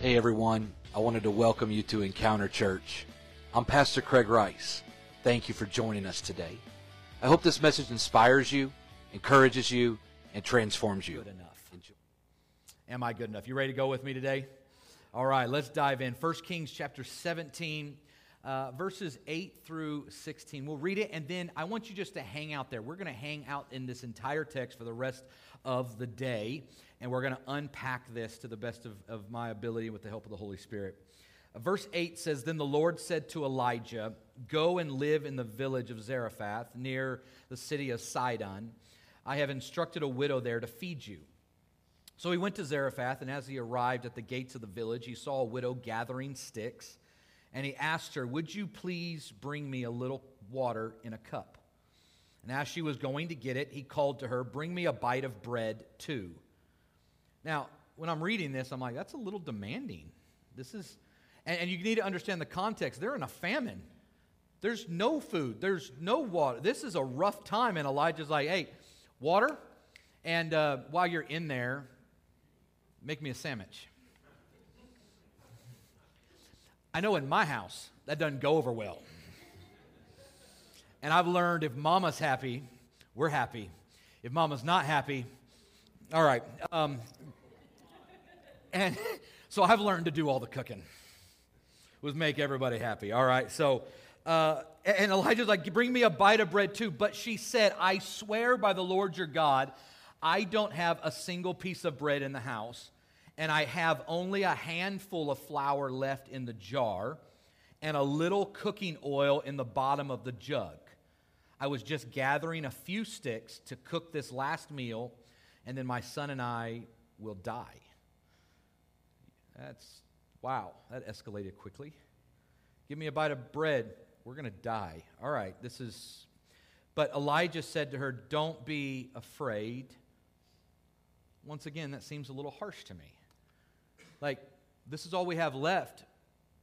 Hey everyone, I wanted to welcome you to Encounter Church. I'm Pastor Craig Rice. Thank you for joining us today. I hope this message inspires you, encourages you, and transforms you. Good enough. Am I good enough? You ready to go with me today? All right, let's dive in. 1 Kings chapter 17, uh, verses 8 through 16. We'll read it, and then I want you just to hang out there. We're going to hang out in this entire text for the rest of the day, and we're going to unpack this to the best of, of my ability with the help of the Holy Spirit. Uh, verse 8 says Then the Lord said to Elijah, Go and live in the village of Zarephath, near the city of Sidon. I have instructed a widow there to feed you. So he went to Zarephath, and as he arrived at the gates of the village, he saw a widow gathering sticks. And he asked her, Would you please bring me a little water in a cup? And as she was going to get it, he called to her, Bring me a bite of bread too. Now, when I'm reading this, I'm like, That's a little demanding. This is, and, and you need to understand the context. They're in a famine. There's no food, there's no water. This is a rough time. And Elijah's like, Hey, water? And uh, while you're in there, make me a sandwich. I know in my house, that doesn't go over well. And I've learned if mama's happy, we're happy. If mama's not happy, all right. Um, and so I've learned to do all the cooking, was make everybody happy. All right. So, uh, and Elijah's like, bring me a bite of bread too. But she said, I swear by the Lord your God, I don't have a single piece of bread in the house, and I have only a handful of flour left in the jar and a little cooking oil in the bottom of the jug. I was just gathering a few sticks to cook this last meal, and then my son and I will die. That's, wow, that escalated quickly. Give me a bite of bread. We're going to die. All right, this is. But Elijah said to her, Don't be afraid. Once again, that seems a little harsh to me. Like, this is all we have left.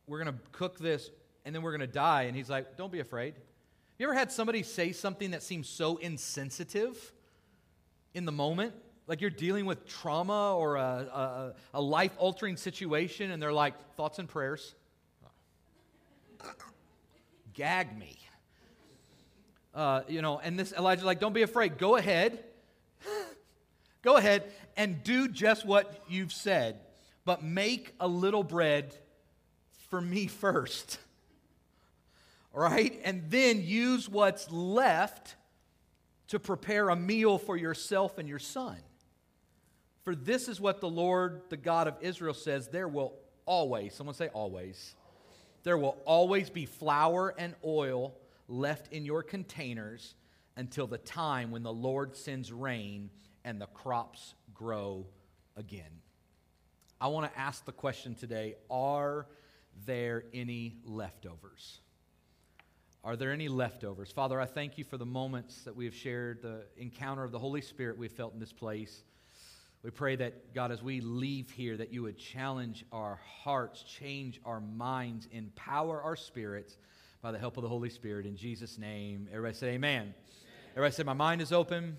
We're going to cook this, and then we're going to die. And he's like, Don't be afraid. You ever had somebody say something that seems so insensitive in the moment? Like you're dealing with trauma or a, a, a life altering situation, and they're like, thoughts and prayers. Gag me. Uh, you know, and this Elijah's like, don't be afraid. Go ahead. Go ahead and do just what you've said, but make a little bread for me first right? And then use what's left to prepare a meal for yourself and your son. For this is what the Lord, the God of Israel, says there will always, someone say always, there will always be flour and oil left in your containers until the time when the Lord sends rain and the crops grow again. I want to ask the question today are there any leftovers? Are there any leftovers? Father, I thank you for the moments that we have shared, the encounter of the Holy Spirit we've felt in this place. We pray that, God, as we leave here, that you would challenge our hearts, change our minds, empower our spirits by the help of the Holy Spirit. In Jesus' name, everybody say amen. amen. Everybody say, My mind is open,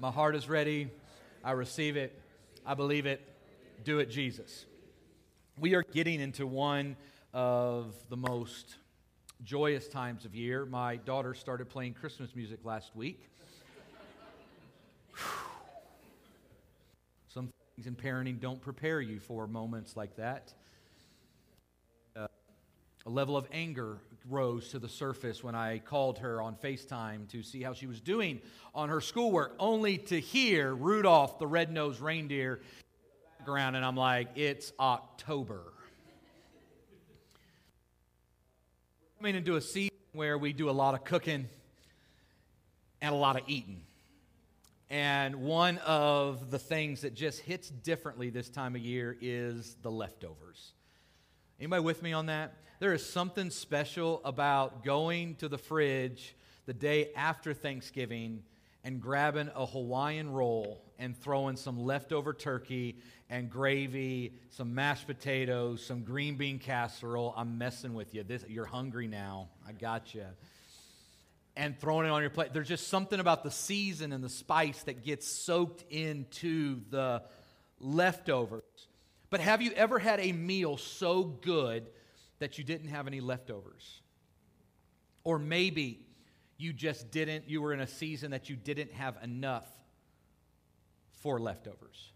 my heart is ready, I receive it, I believe it. Do it, Jesus. We are getting into one of the most joyous times of year. My daughter started playing Christmas music last week. In parenting don't prepare you for moments like that. Uh, a level of anger rose to the surface when I called her on FaceTime to see how she was doing on her schoolwork, only to hear Rudolph the red-nosed reindeer background, and I'm like, it's October. coming into a season where we do a lot of cooking and a lot of eating. And one of the things that just hits differently this time of year is the leftovers. Anybody with me on that? There is something special about going to the fridge the day after Thanksgiving and grabbing a Hawaiian roll and throwing some leftover turkey and gravy, some mashed potatoes, some green bean casserole. I'm messing with you. This, you're hungry now. I got you. And throwing it on your plate. There's just something about the season and the spice that gets soaked into the leftovers. But have you ever had a meal so good that you didn't have any leftovers? Or maybe you just didn't, you were in a season that you didn't have enough for leftovers.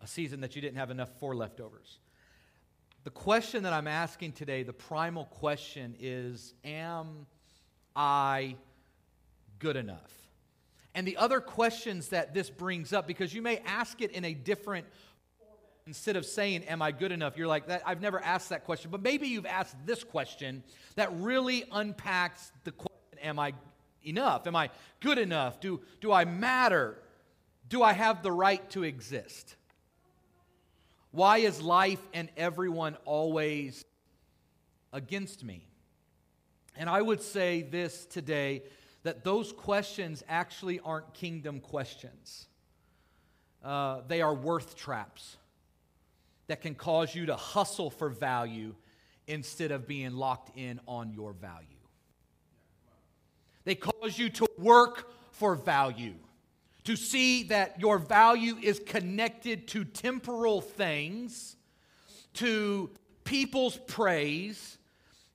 A season that you didn't have enough for leftovers. The question that I'm asking today, the primal question is Am I good enough? And the other questions that this brings up, because you may ask it in a different instead of saying, Am I good enough? You're like, that, I've never asked that question. But maybe you've asked this question that really unpacks the question Am I enough? Am I good enough? Do, do I matter? Do I have the right to exist? Why is life and everyone always against me? And I would say this today that those questions actually aren't kingdom questions. Uh, they are worth traps that can cause you to hustle for value instead of being locked in on your value. They cause you to work for value, to see that your value is connected to temporal things, to people's praise,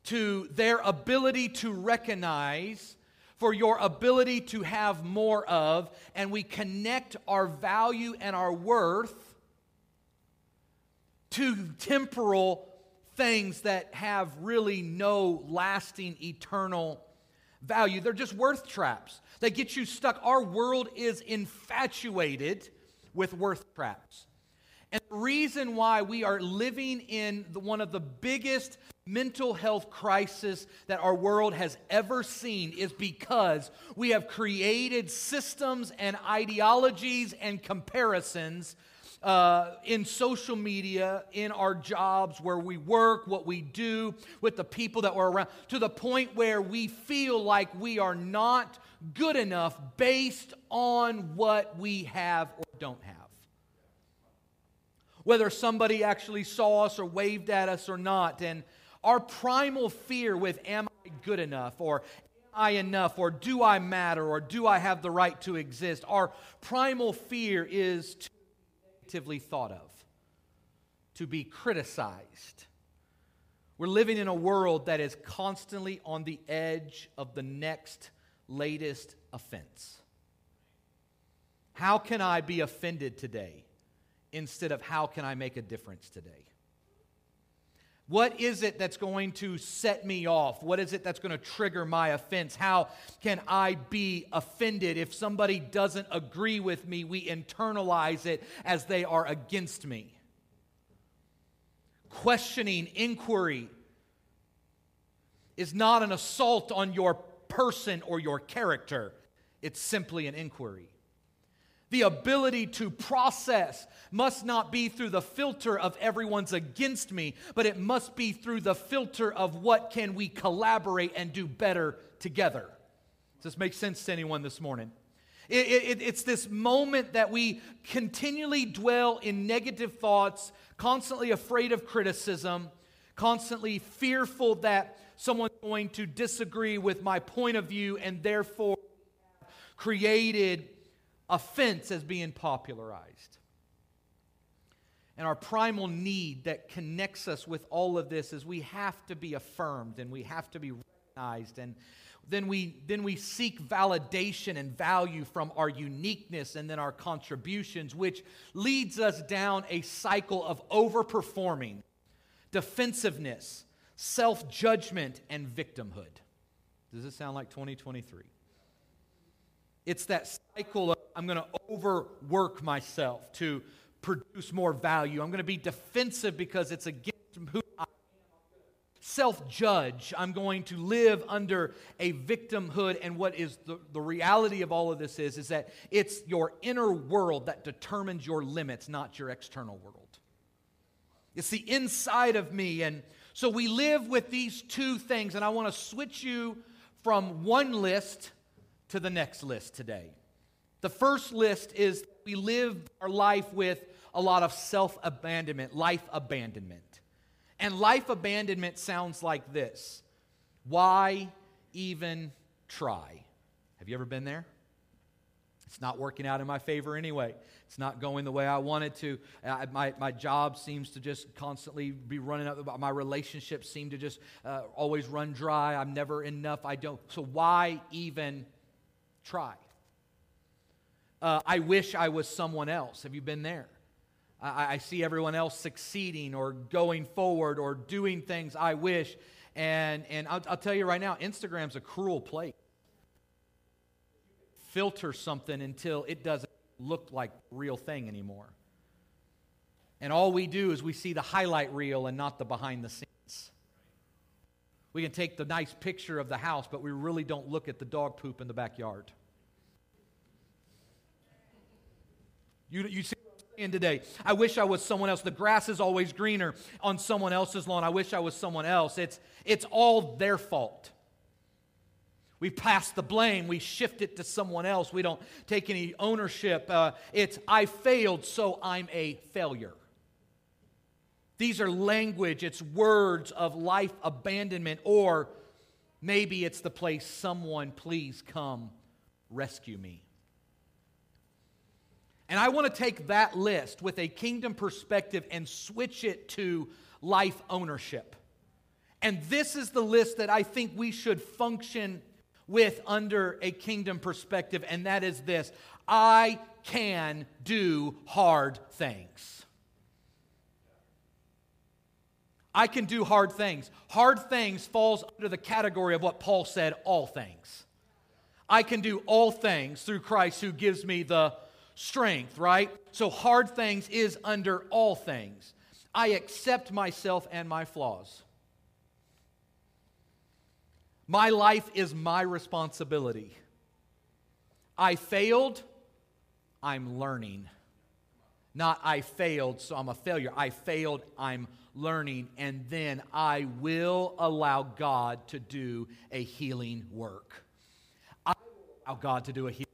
to their ability to recognize, for your ability to have more of, and we connect our value and our worth to temporal things that have really no lasting eternal value. They're just worth traps. They get you stuck. Our world is infatuated with worth traps. And the reason why we are living in the, one of the biggest mental health crises that our world has ever seen is because we have created systems and ideologies and comparisons uh, in social media, in our jobs, where we work, what we do, with the people that we're around, to the point where we feel like we are not good enough based on what we have or don't have. Whether somebody actually saw us or waved at us or not. And our primal fear with, am I good enough? Or I enough? Or do I matter? Or do I have the right to exist? Our primal fear is to be negatively thought of, to be criticized. We're living in a world that is constantly on the edge of the next latest offense. How can I be offended today instead of how can I make a difference today? What is it that's going to set me off? What is it that's going to trigger my offense? How can I be offended if somebody doesn't agree with me? We internalize it as they are against me. Questioning, inquiry is not an assault on your person or your character, it's simply an inquiry. The ability to process must not be through the filter of everyone's against me, but it must be through the filter of what can we collaborate and do better together. Does this make sense to anyone this morning? It, it, it's this moment that we continually dwell in negative thoughts, constantly afraid of criticism, constantly fearful that someone's going to disagree with my point of view, and therefore created offense as being popularized. And our primal need that connects us with all of this is we have to be affirmed and we have to be recognized. And then we then we seek validation and value from our uniqueness and then our contributions which leads us down a cycle of overperforming defensiveness self-judgment and victimhood. Does this sound like 2023 it's that cycle of I'm going to overwork myself to produce more value. I'm going to be defensive because it's against who I am. Self judge. I'm going to live under a victimhood. And what is the, the reality of all of this is, is that it's your inner world that determines your limits, not your external world. It's the inside of me. And so we live with these two things. And I want to switch you from one list to the next list today. The first list is we live our life with a lot of self abandonment, life abandonment. And life abandonment sounds like this Why even try? Have you ever been there? It's not working out in my favor anyway. It's not going the way I wanted to. I, my, my job seems to just constantly be running up. My relationships seem to just uh, always run dry. I'm never enough. I don't. So why even try? Uh, I wish I was someone else. Have you been there? I, I see everyone else succeeding or going forward or doing things I wish. And, and I'll, I'll tell you right now, Instagram's a cruel place filter something until it doesn't look like real thing anymore. And all we do is we see the highlight reel and not the behind the scenes. We can take the nice picture of the house, but we really don't look at the dog poop in the backyard. You, you see in today. I wish I was someone else. The grass is always greener on someone else's lawn. I wish I was someone else. It's, it's all their fault. We pass the blame. We shift it to someone else. We don't take any ownership. Uh, it's, I failed, so I'm a failure. These are language, it's words of life abandonment, or maybe it's the place, someone please come rescue me. And I want to take that list with a kingdom perspective and switch it to life ownership. And this is the list that I think we should function with under a kingdom perspective, and that is this I can do hard things. I can do hard things. Hard things falls under the category of what Paul said all things. I can do all things through Christ who gives me the strength, right? So hard things is under all things. I accept myself and my flaws. My life is my responsibility. I failed, I'm learning. Not I failed, so I'm a failure. I failed, I'm learning. And then I will allow God to do a healing work. I will allow God to do a healing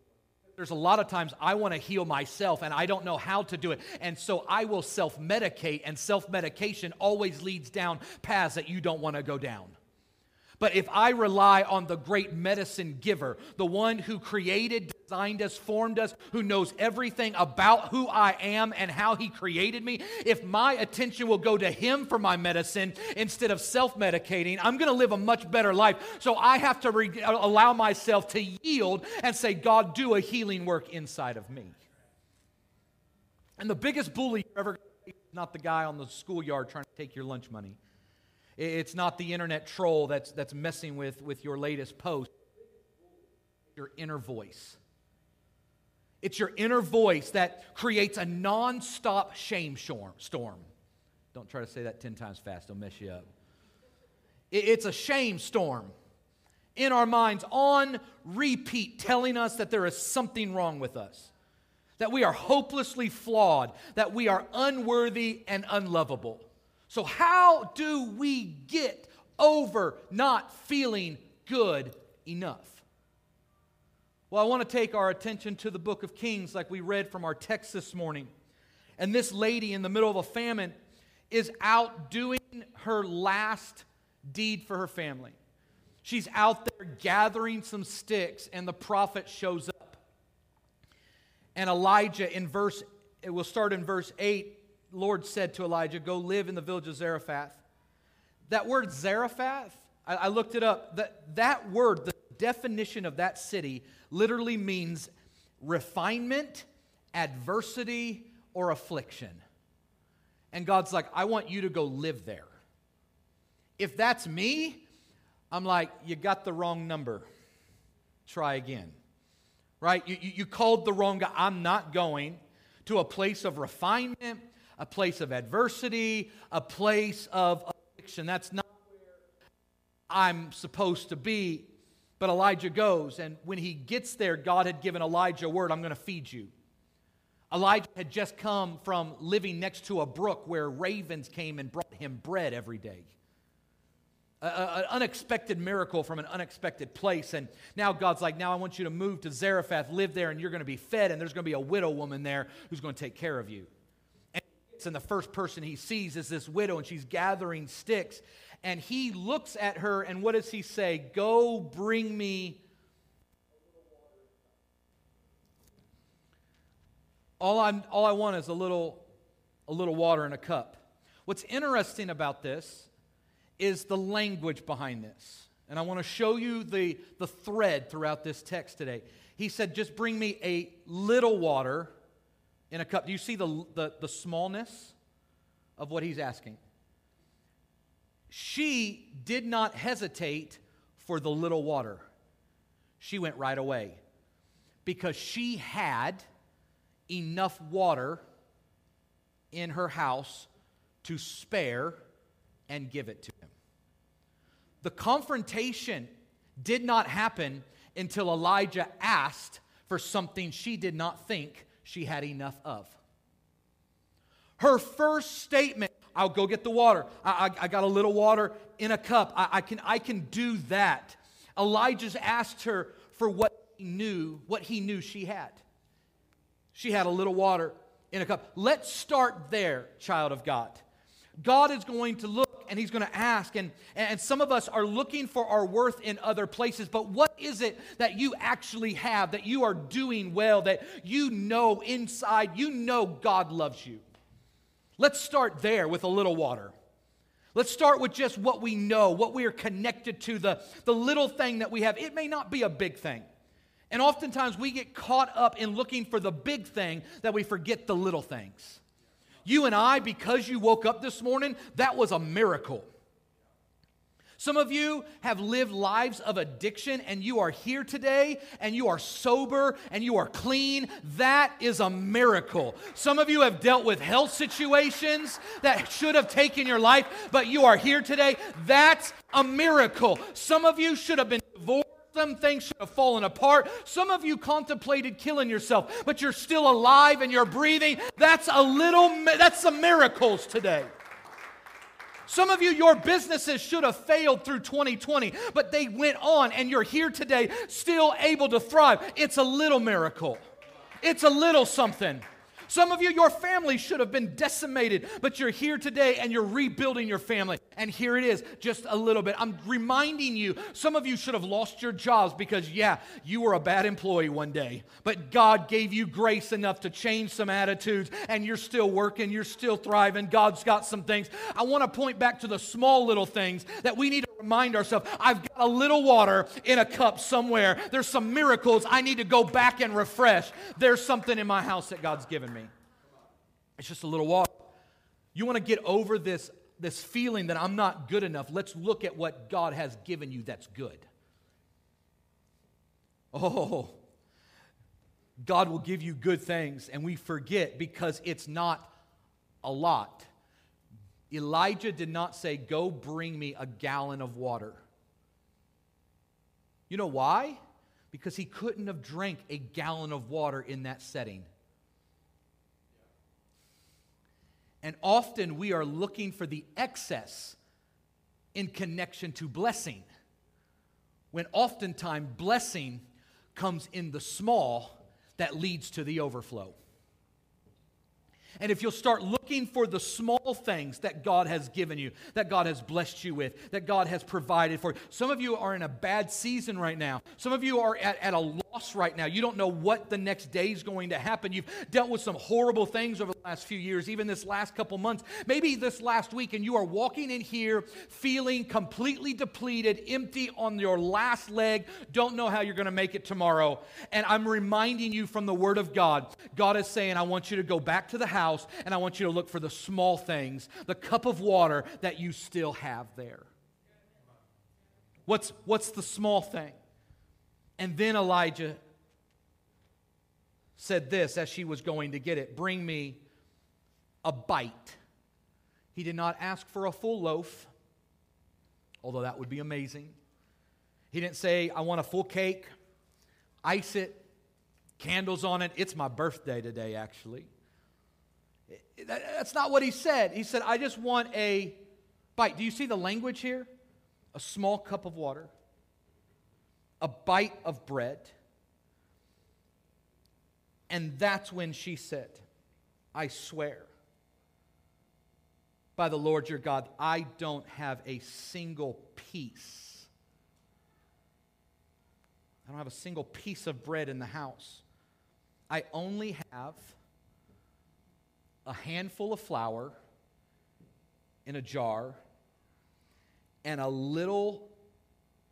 there's a lot of times I want to heal myself and I don't know how to do it. And so I will self medicate, and self medication always leads down paths that you don't want to go down. But if I rely on the great medicine giver, the one who created, designed us, formed us, who knows everything about who I am and how he created me, if my attention will go to him for my medicine instead of self medicating, I'm going to live a much better life. So I have to re- allow myself to yield and say, God, do a healing work inside of me. And the biggest bully ever not the guy on the schoolyard trying to take your lunch money. It's not the internet troll that's, that's messing with, with your latest post. Your inner voice. It's your inner voice that creates a non-stop shame storm. Don't try to say that 10 times fast, it'll mess you up. It's a shame storm in our minds on repeat, telling us that there is something wrong with us, that we are hopelessly flawed, that we are unworthy and unlovable. So, how do we get over not feeling good enough? Well, I want to take our attention to the book of Kings, like we read from our text this morning. And this lady in the middle of a famine is out doing her last deed for her family. She's out there gathering some sticks, and the prophet shows up. And Elijah, in verse, it will start in verse 8, Lord said to Elijah, Go live in the village of Zarephath. That word Zarephath, I, I looked it up. That, that word, the definition of that city, literally means refinement, adversity, or affliction. And God's like, I want you to go live there. If that's me, I'm like, you got the wrong number. Try again. Right? You, you, you called the wrong guy. I'm not going to a place of refinement a place of adversity, a place of affliction. That's not where I'm supposed to be. But Elijah goes, and when he gets there, God had given Elijah a word I'm going to feed you. Elijah had just come from living next to a brook where ravens came and brought him bread every day. An unexpected miracle from an unexpected place. And now God's like, now I want you to move to Zarephath, live there, and you're going to be fed, and there's going to be a widow woman there who's going to take care of you and the first person he sees is this widow, and she's gathering sticks. And he looks at her, and what does he say? Go bring me. All, I'm, all I want is a little, a little water in a cup. What's interesting about this is the language behind this. And I want to show you the, the thread throughout this text today. He said, Just bring me a little water in a cup. Do you see the, the, the smallness of what he's asking? She did not hesitate for the little water. She went right away because she had enough water in her house to spare and give it to him. The confrontation did not happen until Elijah asked for something she did not think she had enough of. Her first statement, I'll go get the water. I, I, I got a little water in a cup. I, I, can, I can do that. Elijah's asked her for what he knew, what he knew she had. She had a little water in a cup. Let's start there, child of God. God is going to and he's going to ask. And, and some of us are looking for our worth in other places. But what is it that you actually have, that you are doing well, that you know inside, you know God loves you? Let's start there with a little water. Let's start with just what we know, what we are connected to, the, the little thing that we have. It may not be a big thing. And oftentimes we get caught up in looking for the big thing that we forget the little things. You and I, because you woke up this morning, that was a miracle. Some of you have lived lives of addiction and you are here today and you are sober and you are clean. That is a miracle. Some of you have dealt with health situations that should have taken your life, but you are here today. That's a miracle. Some of you should have been divorced some things should have fallen apart. Some of you contemplated killing yourself, but you're still alive and you're breathing. That's a little, that's some miracles today. Some of you, your businesses should have failed through 2020, but they went on and you're here today still able to thrive. It's a little miracle. It's a little something. Some of you, your family should have been decimated, but you're here today and you're rebuilding your family. And here it is, just a little bit. I'm reminding you, some of you should have lost your jobs because, yeah, you were a bad employee one day, but God gave you grace enough to change some attitudes, and you're still working, you're still thriving. God's got some things. I want to point back to the small little things that we need to remind ourselves I've got a little water in a cup somewhere. There's some miracles I need to go back and refresh. There's something in my house that God's given me. It's just a little water. You want to get over this, this feeling that I'm not good enough. Let's look at what God has given you that's good. Oh, God will give you good things, and we forget because it's not a lot. Elijah did not say, Go bring me a gallon of water. You know why? Because he couldn't have drank a gallon of water in that setting. And often we are looking for the excess in connection to blessing, when oftentimes blessing comes in the small that leads to the overflow. And if you'll start looking for the small things that God has given you, that God has blessed you with, that God has provided for you. Some of you are in a bad season right now. Some of you are at, at a loss right now. You don't know what the next day is going to happen. You've dealt with some horrible things over the last few years, even this last couple months, maybe this last week, and you are walking in here feeling completely depleted, empty on your last leg, don't know how you're going to make it tomorrow. And I'm reminding you from the Word of God, God is saying, I want you to go back to the house house and I want you to look for the small things, the cup of water that you still have there. What's, what's the small thing? And then Elijah said this as she was going to get it Bring me a bite. He did not ask for a full loaf, although that would be amazing. He didn't say, I want a full cake, ice it, candles on it. It's my birthday today, actually. That's not what he said. He said, I just want a bite. Do you see the language here? A small cup of water, a bite of bread. And that's when she said, I swear by the Lord your God, I don't have a single piece. I don't have a single piece of bread in the house. I only have a handful of flour in a jar and a little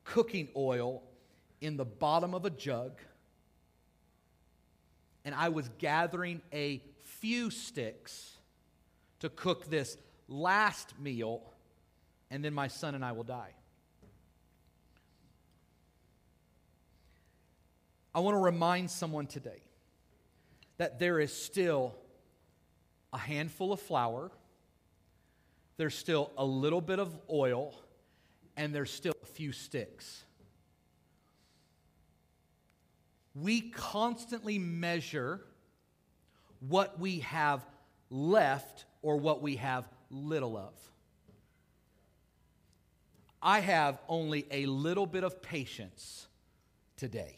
cooking oil in the bottom of a jug. And I was gathering a few sticks to cook this last meal, and then my son and I will die. I want to remind someone today that there is still a handful of flour, there's still a little bit of oil, and there's still a few sticks. We constantly measure what we have left or what we have little of. I have only a little bit of patience today.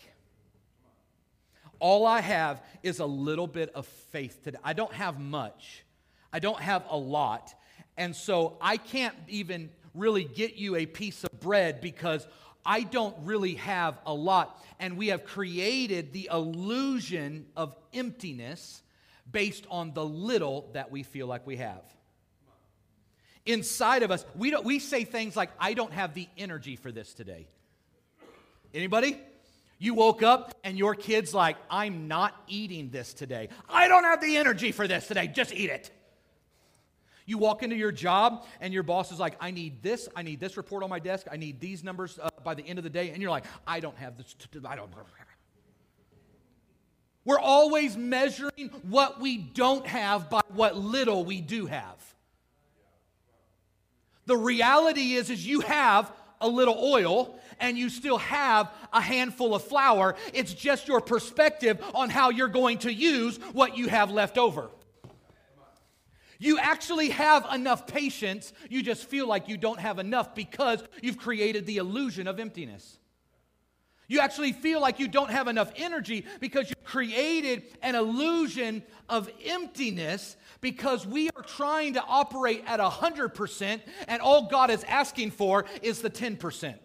All I have is a little bit of faith today. I don't have much, I don't have a lot. And so I can't even really get you a piece of bread because I don't really have a lot. And we have created the illusion of emptiness based on the little that we feel like we have. Inside of us, we, don't, we say things like, I don't have the energy for this today. Anybody? You woke up and your kid's like, I'm not eating this today. I don't have the energy for this today. Just eat it. You walk into your job and your boss is like, I need this, I need this report on my desk, I need these numbers uh, by the end of the day, and you're like, I don't have this, I don't. We're always measuring what we don't have by what little we do have. The reality is, is you have a little oil and you still have a handful of flour. It's just your perspective on how you're going to use what you have left over. You actually have enough patience, you just feel like you don't have enough because you've created the illusion of emptiness. You actually feel like you don't have enough energy because you created an illusion of emptiness because we are trying to operate at 100% and all God is asking for is the 10%.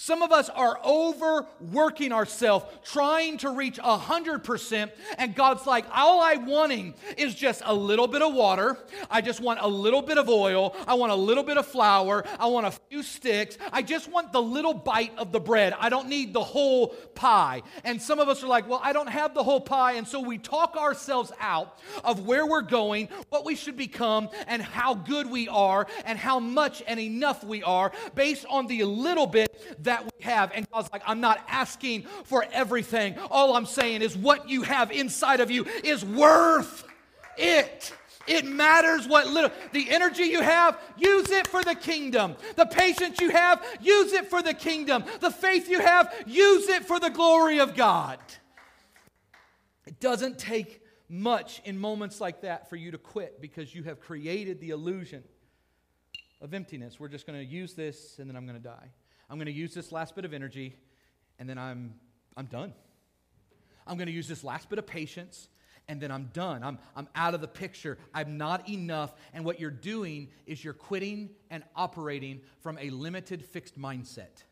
Some of us are overworking ourselves, trying to reach 100%, and God's like, all I'm wanting is just a little bit of water. I just want a little bit of oil. I want a little bit of flour. I want a few sticks. I just want the little bite of the bread. I don't need the whole pie. And some of us are like, well, I don't have the whole pie. And so we talk ourselves out of where we're going, what we should become, and how good we are, and how much and enough we are based on the little bit that we have. And God's like, I'm not asking for everything. All I'm saying is what you have inside of you is worth it. It matters what little, the energy you have, use it for the kingdom. The patience you have, use it for the kingdom. The faith you have, use it for the glory of God. It doesn't take much in moments like that for you to quit because you have created the illusion of emptiness. We're just going to use this and then I'm going to die. I'm going to use this last bit of energy, and then I'm, I'm done. I'm going to use this last bit of patience, and then I'm done. I'm, I'm out of the picture. I'm not enough. And what you're doing is you're quitting and operating from a limited, fixed mindset.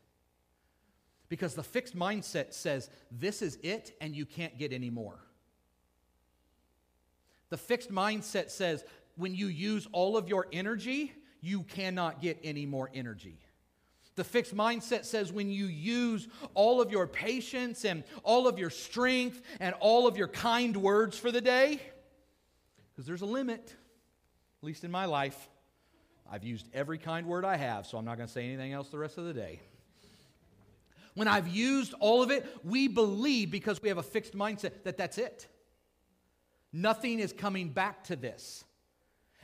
Because the fixed mindset says, this is it, and you can't get any more. The fixed mindset says, when you use all of your energy, you cannot get any more energy. The fixed mindset says when you use all of your patience and all of your strength and all of your kind words for the day, because there's a limit, at least in my life. I've used every kind word I have, so I'm not going to say anything else the rest of the day. When I've used all of it, we believe because we have a fixed mindset that that's it. Nothing is coming back to this.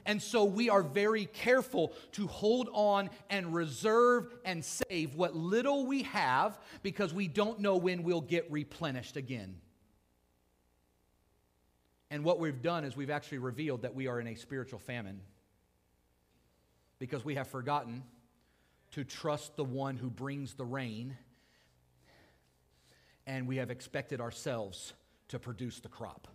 And so we are very careful to hold on and reserve and save what little we have because we don't know when we'll get replenished again. And what we've done is we've actually revealed that we are in a spiritual famine because we have forgotten to trust the one who brings the rain, and we have expected ourselves to produce the crop.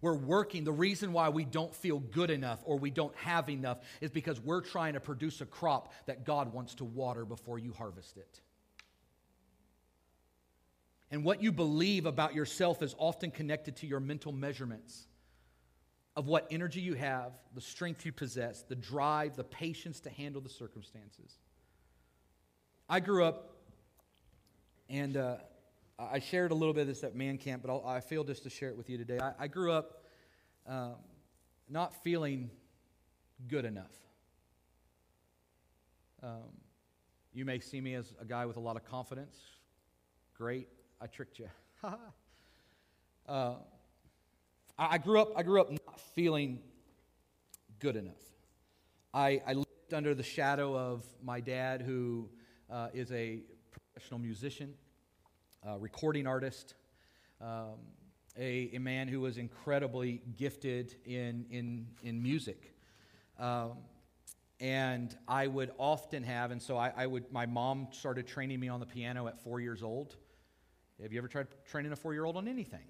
We're working. The reason why we don't feel good enough or we don't have enough is because we're trying to produce a crop that God wants to water before you harvest it. And what you believe about yourself is often connected to your mental measurements of what energy you have, the strength you possess, the drive, the patience to handle the circumstances. I grew up, and uh, I shared a little bit of this at man camp, but I'll, i feel just to share it with you today. I, I grew up um, not feeling good enough. Um, you may see me as a guy with a lot of confidence. Great, I tricked you. uh, I grew up. I grew up not feeling good enough. I, I lived under the shadow of my dad, who uh, is a professional musician, a recording artist, um, a, a, man who was incredibly gifted in, in, in music. Um, and I would often have, and so I, I, would, my mom started training me on the piano at four years old. Have you ever tried training a four year old on anything?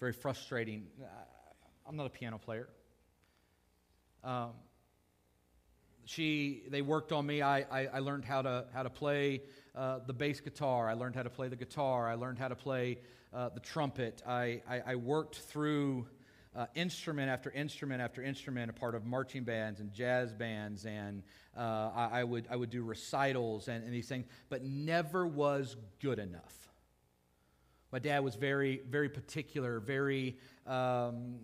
Very frustrating. I'm not a piano player. Um, she, they worked on me. I, I, I, learned how to, how to play uh, the bass guitar. I learned how to play the guitar. I learned how to play uh, the trumpet. I, I, I worked through uh, instrument after instrument after instrument, a part of marching bands and jazz bands, and uh, I, I, would, I would do recitals and, and these things, but never was good enough. My dad was very, very particular, very um,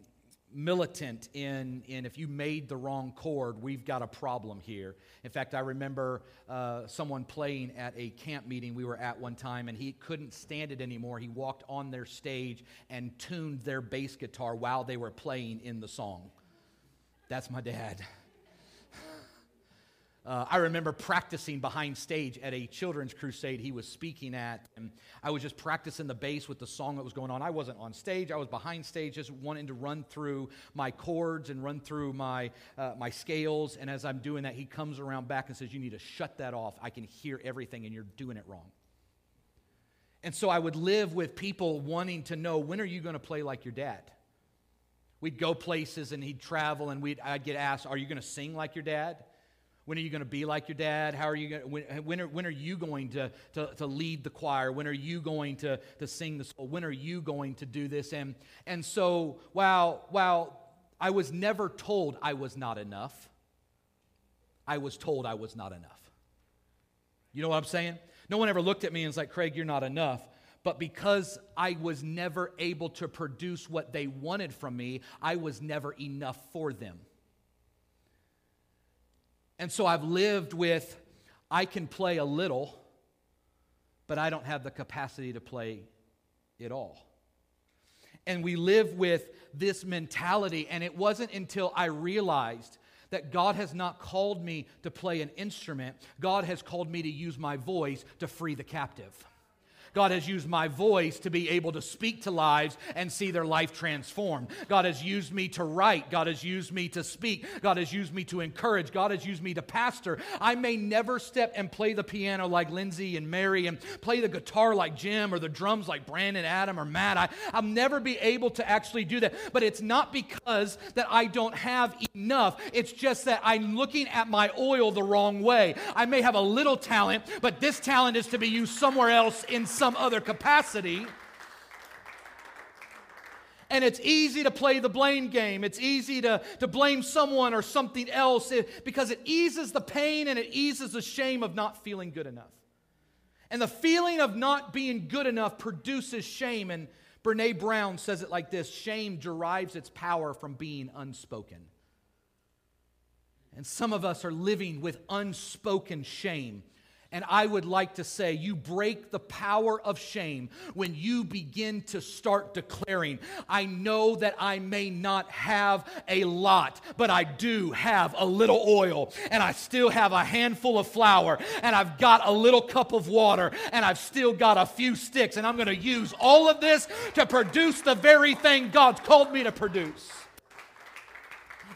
militant in, in if you made the wrong chord, we've got a problem here. In fact, I remember uh, someone playing at a camp meeting we were at one time, and he couldn't stand it anymore. He walked on their stage and tuned their bass guitar while they were playing in the song. That's my dad. Uh, I remember practicing behind stage at a children's crusade he was speaking at. And I was just practicing the bass with the song that was going on. I wasn't on stage, I was behind stage, just wanting to run through my chords and run through my, uh, my scales. And as I'm doing that, he comes around back and says, You need to shut that off. I can hear everything, and you're doing it wrong. And so I would live with people wanting to know when are you going to play like your dad? We'd go places and he'd travel, and we'd, I'd get asked, Are you going to sing like your dad? When are you going to be like your dad? How are you going when, when, are, when are you going to, to, to lead the choir? When are you going to, to sing the soul? When are you going to do this? And, and so, while, while I was never told I was not enough, I was told I was not enough. You know what I'm saying? No one ever looked at me and was like, Craig, you're not enough. But because I was never able to produce what they wanted from me, I was never enough for them. And so I've lived with, I can play a little, but I don't have the capacity to play it all. And we live with this mentality, and it wasn't until I realized that God has not called me to play an instrument, God has called me to use my voice to free the captive. God has used my voice to be able to speak to lives and see their life transformed. God has used me to write. God has used me to speak. God has used me to encourage. God has used me to pastor. I may never step and play the piano like Lindsay and Mary and play the guitar like Jim or the drums like Brandon, Adam, or Matt. I, I'll never be able to actually do that. But it's not because that I don't have enough. It's just that I'm looking at my oil the wrong way. I may have a little talent, but this talent is to be used somewhere else in some other capacity. And it's easy to play the blame game. It's easy to, to blame someone or something else because it eases the pain and it eases the shame of not feeling good enough. And the feeling of not being good enough produces shame. And Brene Brown says it like this shame derives its power from being unspoken. And some of us are living with unspoken shame. And I would like to say, you break the power of shame when you begin to start declaring, I know that I may not have a lot, but I do have a little oil, and I still have a handful of flour, and I've got a little cup of water, and I've still got a few sticks, and I'm going to use all of this to produce the very thing God's called me to produce.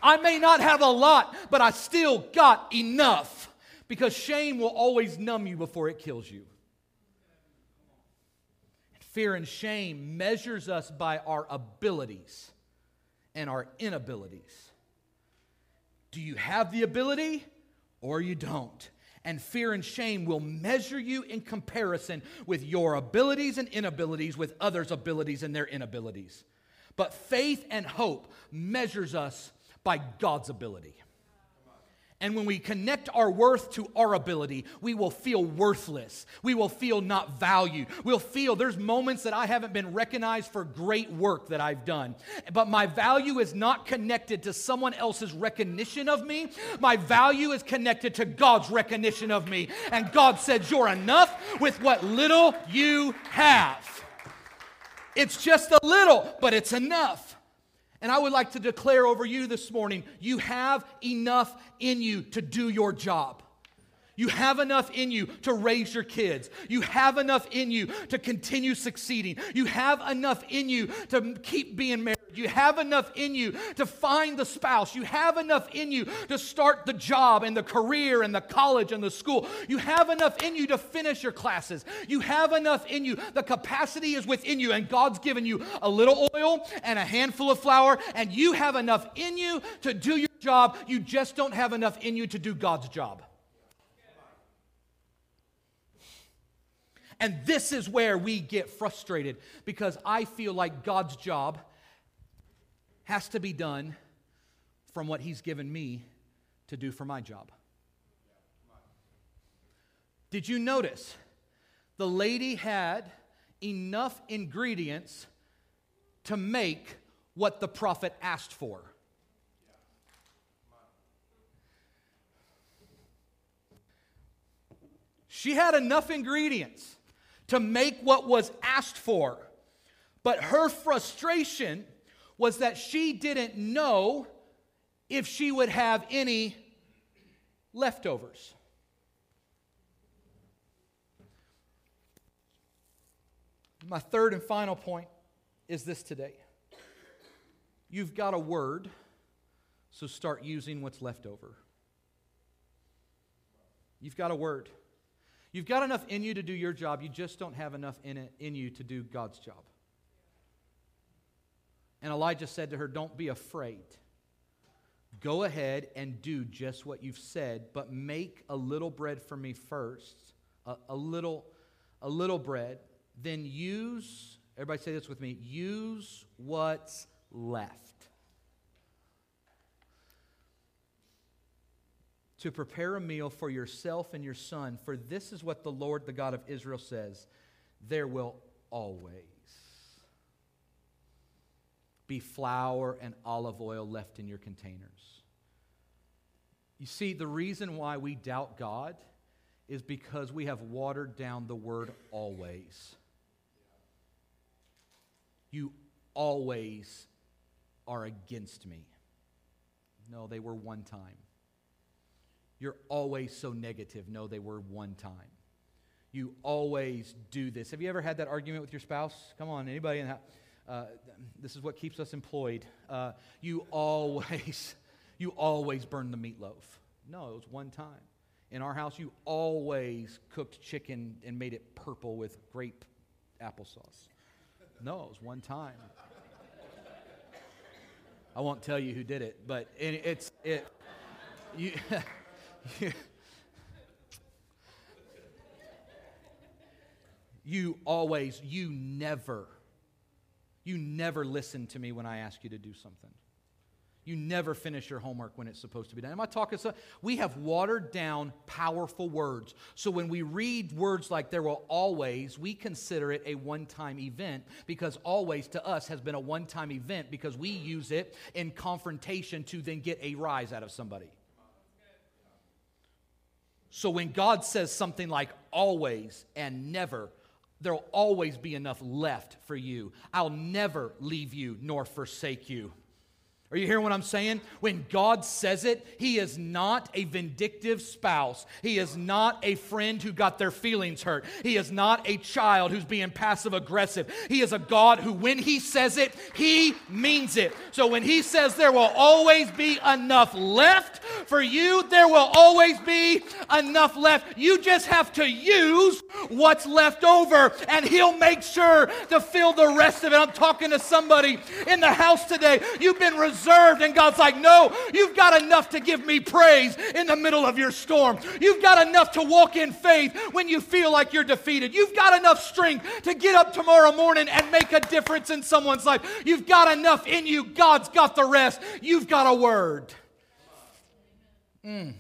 I may not have a lot, but I still got enough because shame will always numb you before it kills you. Fear and shame measures us by our abilities and our inabilities. Do you have the ability or you don't? and fear and shame will measure you in comparison with your abilities and inabilities, with others' abilities and their inabilities. But faith and hope measures us by God's ability. And when we connect our worth to our ability, we will feel worthless. We will feel not valued. We'll feel there's moments that I haven't been recognized for great work that I've done. But my value is not connected to someone else's recognition of me. My value is connected to God's recognition of me. And God says, You're enough with what little you have. It's just a little, but it's enough. And I would like to declare over you this morning you have enough in you to do your job. You have enough in you to raise your kids. You have enough in you to continue succeeding. You have enough in you to keep being married. You have enough in you to find the spouse. You have enough in you to start the job and the career and the college and the school. You have enough in you to finish your classes. You have enough in you. The capacity is within you, and God's given you a little oil and a handful of flour, and you have enough in you to do your job. You just don't have enough in you to do God's job. And this is where we get frustrated because I feel like God's job has to be done from what He's given me to do for my job. Did you notice the lady had enough ingredients to make what the prophet asked for? She had enough ingredients to make what was asked for. But her frustration was that she didn't know if she would have any leftovers. My third and final point is this today. You've got a word, so start using what's left over. You've got a word. You've got enough in you to do your job, you just don't have enough in, it, in you to do God's job. And Elijah said to her, Don't be afraid. Go ahead and do just what you've said, but make a little bread for me first, a, a little, a little bread. Then use, everybody say this with me, use what's left. To prepare a meal for yourself and your son, for this is what the Lord, the God of Israel, says there will always be flour and olive oil left in your containers. You see, the reason why we doubt God is because we have watered down the word always. You always are against me. No, they were one time. You're always so negative. No, they were one time. You always do this. Have you ever had that argument with your spouse? Come on, anybody in the uh, this is what keeps us employed. Uh, you always, you always burn the meatloaf. No, it was one time. In our house, you always cooked chicken and made it purple with grape applesauce. No, it was one time. I won't tell you who did it, but it, it's it. You, you always, you never, you never listen to me when I ask you to do something. You never finish your homework when it's supposed to be done. Am I talking? So we have watered down powerful words. So when we read words like there will always, we consider it a one time event because always to us has been a one time event because we use it in confrontation to then get a rise out of somebody. So when God says something like always and never, there'll always be enough left for you. I'll never leave you nor forsake you. Are you hearing what I'm saying? When God says it, He is not a vindictive spouse. He is not a friend who got their feelings hurt. He is not a child who's being passive aggressive. He is a God who, when He says it, He means it. So when He says there will always be enough left For you, there will always be enough left. You just have to use what's left over, and He'll make sure to fill the rest of it. I'm talking to somebody in the house today. You've been reserved, and God's like, No, you've got enough to give me praise in the middle of your storm. You've got enough to walk in faith when you feel like you're defeated. You've got enough strength to get up tomorrow morning and make a difference in someone's life. You've got enough in you. God's got the rest. You've got a word. Mm.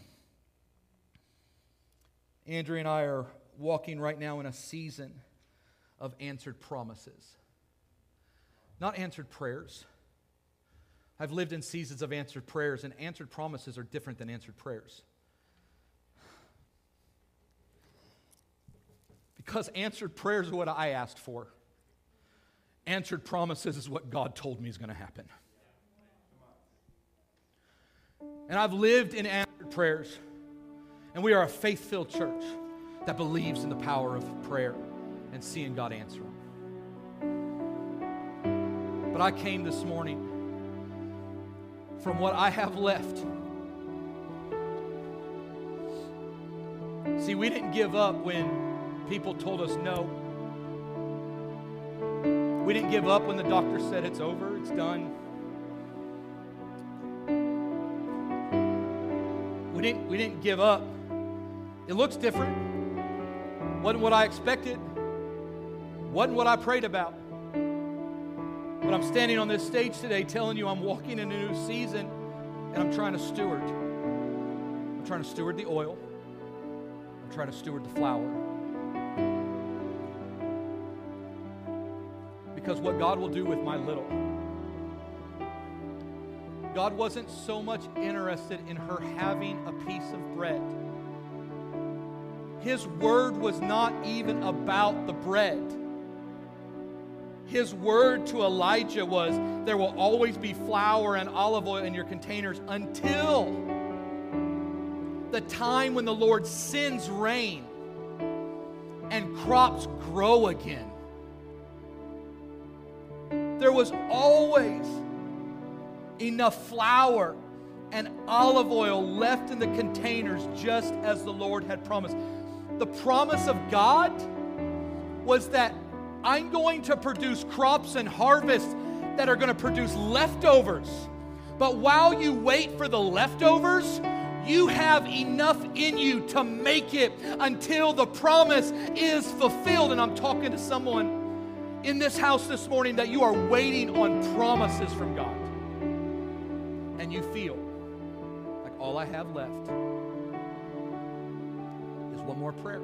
Andrea and I are walking right now in a season of answered promises, not answered prayers. I've lived in seasons of answered prayers, and answered promises are different than answered prayers. Because answered prayers are what I asked for. Answered promises is what God told me is going to happen. And I've lived in answered prayers. And we are a faith filled church that believes in the power of prayer and seeing God answer them. But I came this morning from what I have left. See, we didn't give up when people told us no. We didn't give up when the doctor said it's over, it's done. We didn't, we didn't give up. It looks different. Wasn't what I expected. Wasn't what I prayed about. But I'm standing on this stage today telling you I'm walking in a new season and I'm trying to steward. I'm trying to steward the oil. I'm trying to steward the flour. Because what God will do with my little, God wasn't so much interested in her having a piece of bread. His word was not even about the bread. His word to Elijah was there will always be flour and olive oil in your containers until the time when the Lord sends rain and crops grow again. There was always enough flour and olive oil left in the containers just as the Lord had promised. The promise of God was that I'm going to produce crops and harvests that are going to produce leftovers. But while you wait for the leftovers, you have enough in you to make it until the promise is fulfilled. And I'm talking to someone in this house this morning that you are waiting on promises from God. And you feel like all I have left is one more prayer.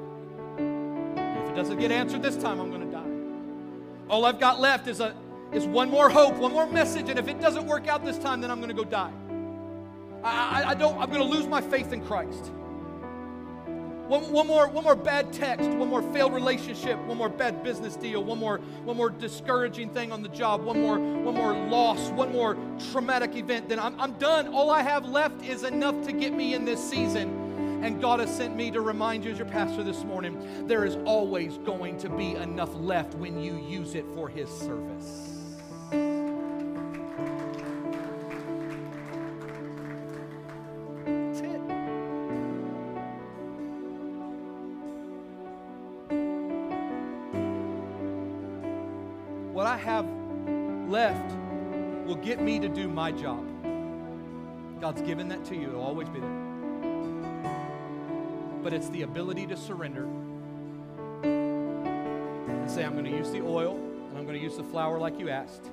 And if it doesn't get answered this time, I'm going to die. All I've got left is, a, is one more hope, one more message, and if it doesn't work out this time, then I'm going to go die. I, I, I don't, I'm going to lose my faith in Christ. One, one, more, one more bad text, one more failed relationship, one more bad business deal, one more, one more discouraging thing on the job, one more, one more loss, one more traumatic event, then I'm, I'm done. All I have left is enough to get me in this season. And God has sent me to remind you, as your pastor this morning, there is always going to be enough left when you use it for His service. My job. God's given that to you, it'll always be there but it's the ability to surrender and say, I'm going to use the oil and I'm going to use the flour like you asked.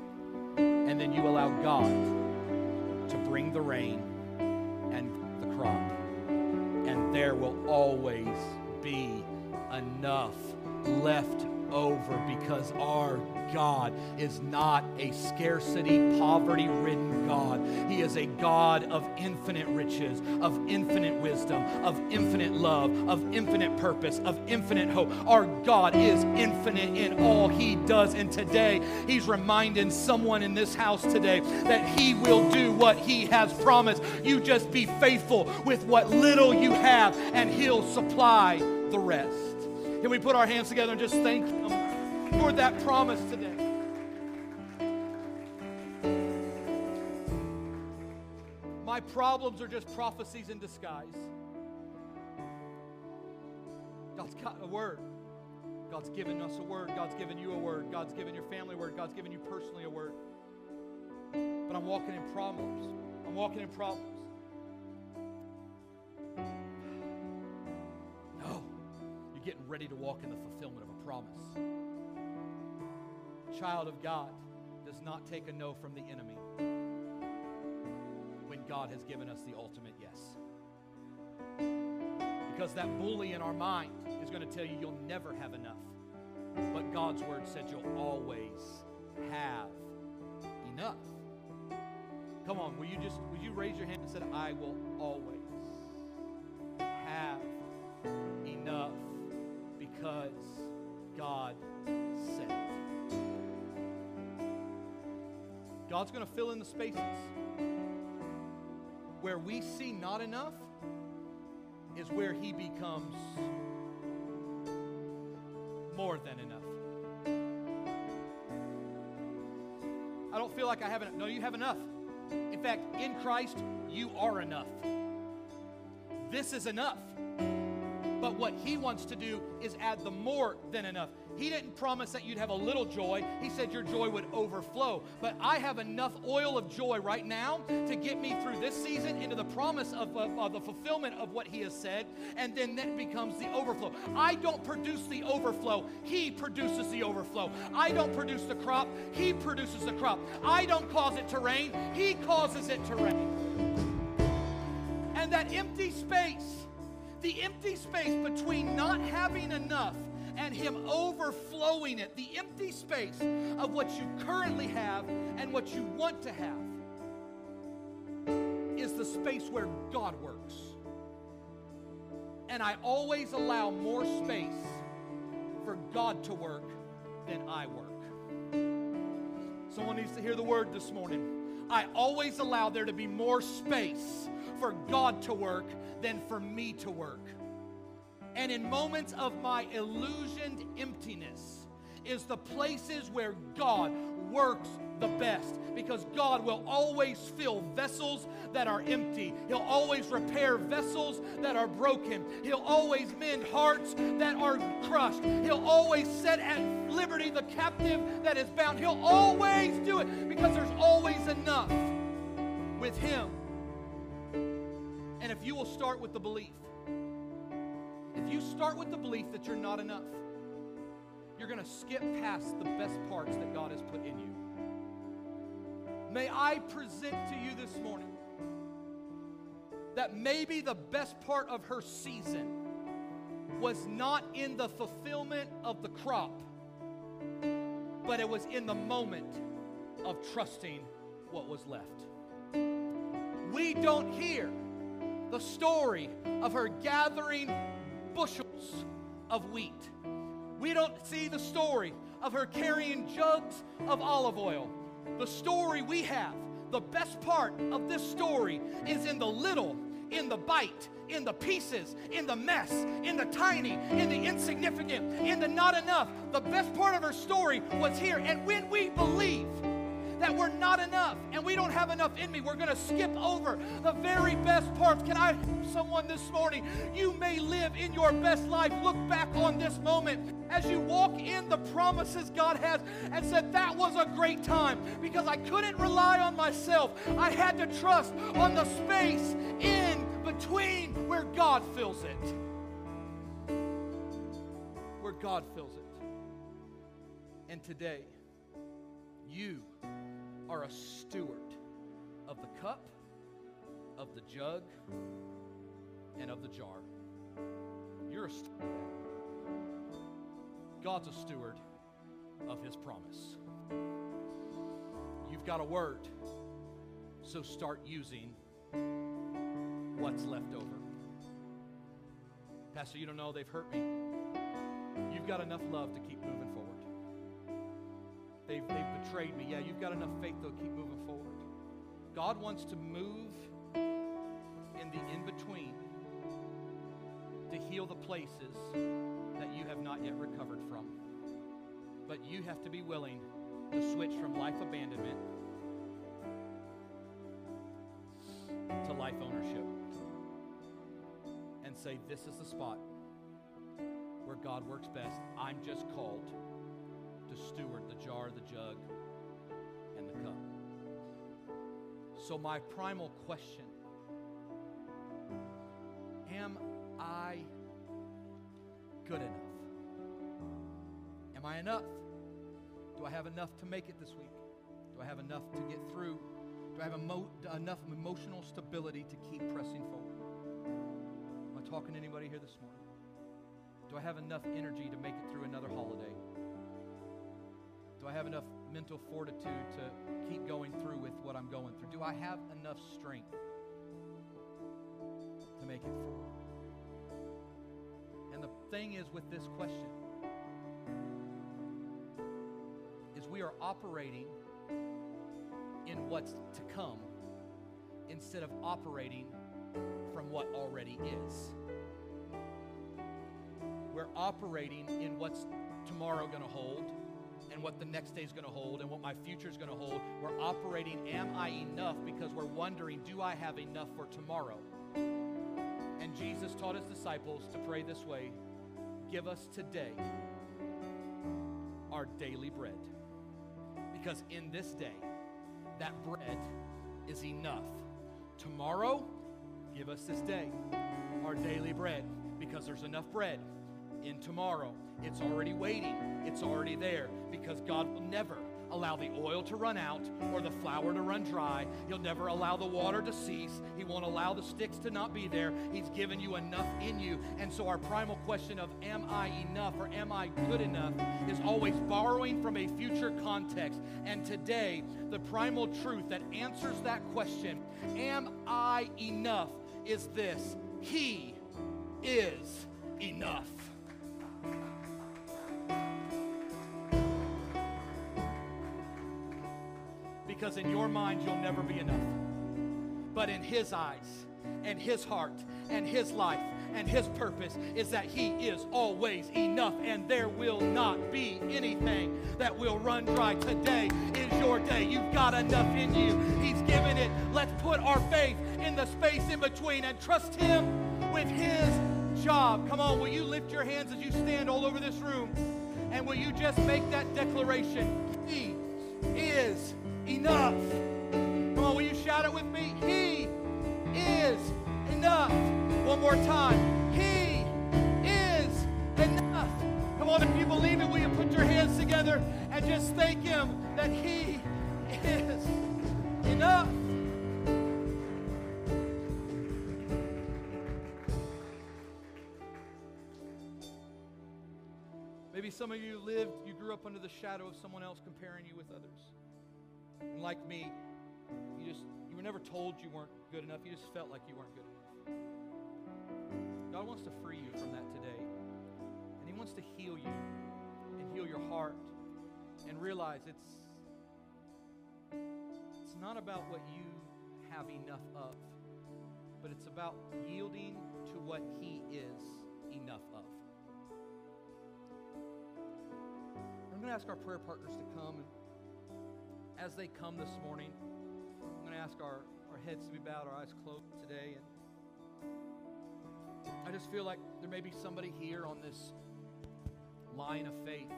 And then you allow God to bring the rain and the crop. And there will always be enough left over because our God is not a scarcity, poverty ridden God. He is a God of infinite riches, of infinite wisdom, of infinite love, of infinite purpose, of infinite hope. Our God is infinite in all He does. And today, He's reminding someone in this house today that He will do what He has promised. You just be faithful with what little you have, and He'll supply the rest. Can we put our hands together and just thank Him for that promise today? My problems are just prophecies in disguise. God's got a word. God's given us a word. God's given you a word. God's given your family a word. God's given you personally a word. But I'm walking in problems. I'm walking in problems. You're getting ready to walk in the fulfillment of a promise. Child of God does not take a no from the enemy when God has given us the ultimate yes. Because that bully in our mind is going to tell you you'll never have enough. But God's word said you'll always have enough. Come on, will you just will you raise your hand and say, I will always have because God said. God's going to fill in the spaces where we see not enough is where he becomes more than enough. I don't feel like I have enough. No, you have enough. In fact, in Christ, you are enough. This is enough. But what he wants to do is add the more than enough. He didn't promise that you'd have a little joy. He said your joy would overflow. But I have enough oil of joy right now to get me through this season into the promise of, of, of the fulfillment of what he has said. And then that becomes the overflow. I don't produce the overflow. He produces the overflow. I don't produce the crop. He produces the crop. I don't cause it to rain. He causes it to rain. And that empty space, the empty space between not having enough and Him overflowing it, the empty space of what you currently have and what you want to have, is the space where God works. And I always allow more space for God to work than I work. Someone needs to hear the word this morning. I always allow there to be more space for God to work than for me to work. And in moments of my illusioned emptiness is the places where God works the best because God will always fill vessels that are empty. He'll always repair vessels that are broken. He'll always mend hearts that are crushed. He'll always set at liberty the captive that is bound. He'll always do it because there's always enough with Him. And if you will start with the belief, if you start with the belief that you're not enough, you're going to skip past the best parts that God has put in you. May I present to you this morning that maybe the best part of her season was not in the fulfillment of the crop, but it was in the moment of trusting what was left. We don't hear the story of her gathering bushels of wheat. We don't see the story of her carrying jugs of olive oil. The story we have, the best part of this story is in the little, in the bite, in the pieces, in the mess, in the tiny, in the insignificant, in the not enough. The best part of her story was here. And when we believe, that we're not enough and we don't have enough in me. We're going to skip over the very best parts. Can I, help someone this morning, you may live in your best life. Look back on this moment as you walk in the promises God has and said, That was a great time because I couldn't rely on myself. I had to trust on the space in between where God fills it. Where God fills it. And today, you are a steward of the cup, of the jug, and of the jar. You're a steward. God's a steward of his promise. You've got a word, so start using what's left over. Pastor, you don't know they've hurt me. You've got enough love to keep moving forward. They've, they've betrayed me. Yeah, you've got enough faith, though, keep moving forward. God wants to move in the in between to heal the places that you have not yet recovered from. But you have to be willing to switch from life abandonment to life ownership and say, This is the spot where God works best. I'm just called to steward the jar, the jug, and the cup. So, my primal question Am I good enough? Am I enough? Do I have enough to make it this week? Do I have enough to get through? Do I have emo- enough emotional stability to keep pressing forward? Am I talking to anybody here this morning? Do I have enough energy to make it through another holiday? Do I have enough mental fortitude to keep going through with what I'm going through? Do I have enough strength to make it through? And the thing is with this question is we are operating in what's to come instead of operating from what already is. We're operating in what's tomorrow going to hold and what the next day is going to hold and what my future is going to hold. We're operating, am I enough? Because we're wondering, do I have enough for tomorrow? And Jesus taught his disciples to pray this way Give us today our daily bread. Because in this day, that bread is enough. Tomorrow, give us this day our daily bread because there's enough bread in tomorrow. It's already waiting, it's already there because God will never allow the oil to run out or the flour to run dry. He'll never allow the water to cease. He won't allow the sticks to not be there. He's given you enough in you. And so, our primal question of am I enough or am I good enough is always borrowing from a future context. And today, the primal truth that answers that question, am I enough, is this He is enough. Because in your mind you'll never be enough. But in His eyes and His heart and His life and His purpose is that He is always enough and there will not be anything that will run dry. Today is your day. You've got enough in you. He's given it. Let's put our faith in the space in between and trust Him with His job. Come on, will you lift your hands as you stand all over this room? And will you just make that declaration? He is enough. Come on, will you shout it with me? He is enough. One more time. He is enough. Come on, if you believe it, will you put your hands together and just thank Him that He is enough. Maybe some of you lived, you grew up under the shadow of someone else comparing you with others. And like me, you just you were never told you weren't good enough. You just felt like you weren't good enough. God wants to free you from that today. And he wants to heal you and heal your heart and realize it's it's not about what you have enough of, but it's about yielding to what he is enough of. I'm going to ask our prayer partners to come and as they come this morning, I'm going to ask our, our heads to be bowed, our eyes closed today. And I just feel like there may be somebody here on this line of faith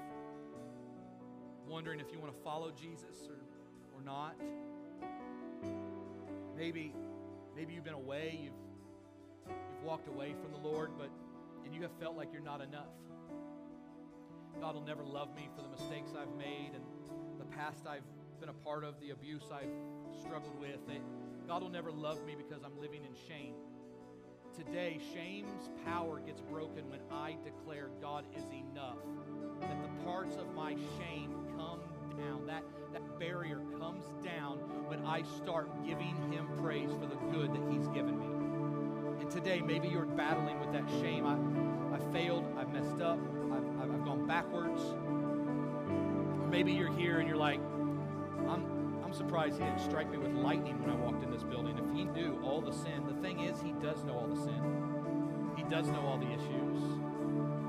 wondering if you want to follow Jesus or, or not. Maybe, maybe you've been away, you've, you've walked away from the Lord, but and you have felt like you're not enough. God will never love me for the mistakes I've made and the past I've been a part of, the abuse I've struggled with. God will never love me because I'm living in shame. Today, shame's power gets broken when I declare God is enough. That the parts of my shame come down. That, that barrier comes down when I start giving Him praise for the good that He's given me. And today, maybe you're battling with that shame. I, I failed, I messed up, I've, I've gone backwards. Or maybe you're here and you're like, I'm, I'm surprised he didn't strike me with lightning when I walked in this building. If he knew all the sin, the thing is, he does know all the sin. He does know all the issues.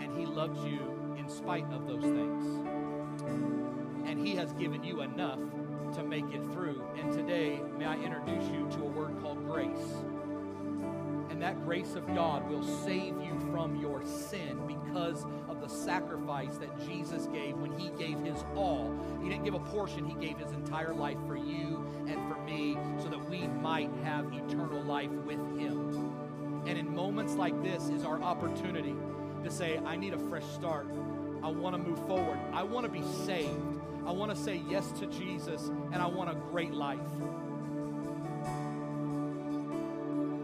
And he loves you in spite of those things. And he has given you enough to make it through. And today, may I introduce you to a word called grace. And that grace of God will save you from your sin because the sacrifice that Jesus gave when he gave his all. He didn't give a portion, he gave his entire life for you and for me so that we might have eternal life with him. And in moments like this is our opportunity to say, I need a fresh start. I want to move forward. I want to be saved. I want to say yes to Jesus, and I want a great life.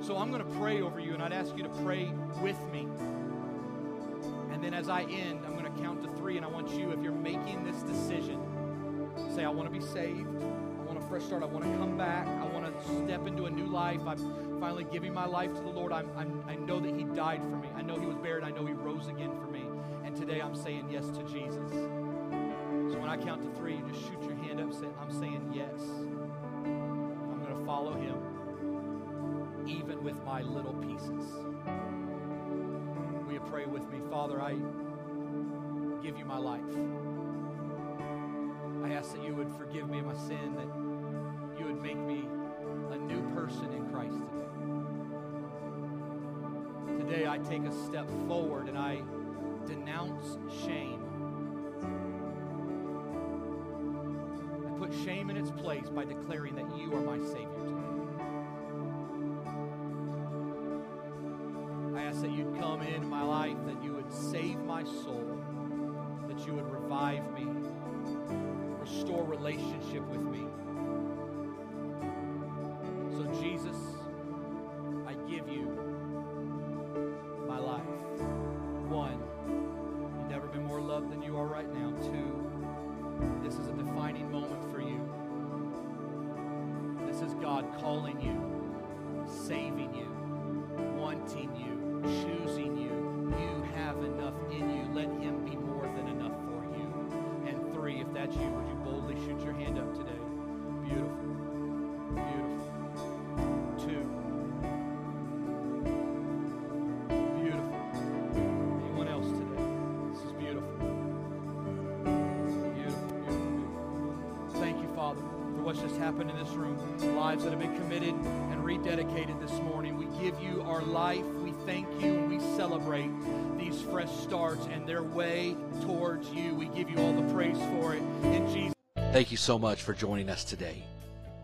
So I'm going to pray over you, and I'd ask you to pray with me. And as I end, I'm going to count to three, and I want you, if you're making this decision, say, I want to be saved. I want a fresh start. I want to come back. I want to step into a new life. I'm finally giving my life to the Lord. I'm, I'm, i know that He died for me. I know He was buried. I know He rose again for me. And today I'm saying yes to Jesus. So when I count to three, you just shoot your hand up. Say, I'm saying yes. I'm going to follow Him, even with my little pieces. You pray with me? Father, I give you my life. I ask that you would forgive me of my sin, that you would make me a new person in Christ today. Today I take a step forward and I denounce shame. I put shame in its place by declaring that you are my Savior today. Come into my life, that you would save my soul, that you would revive me, restore relationship with me. Happened in this room. Lives that have been committed and rededicated this morning. We give you our life. We thank you and we celebrate these fresh starts and their way towards you. We give you all the praise for it. In Jesus' Thank you so much for joining us today.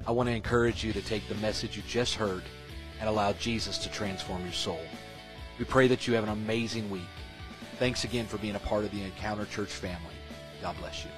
I want to encourage you to take the message you just heard and allow Jesus to transform your soul. We pray that you have an amazing week. Thanks again for being a part of the Encounter Church family. God bless you.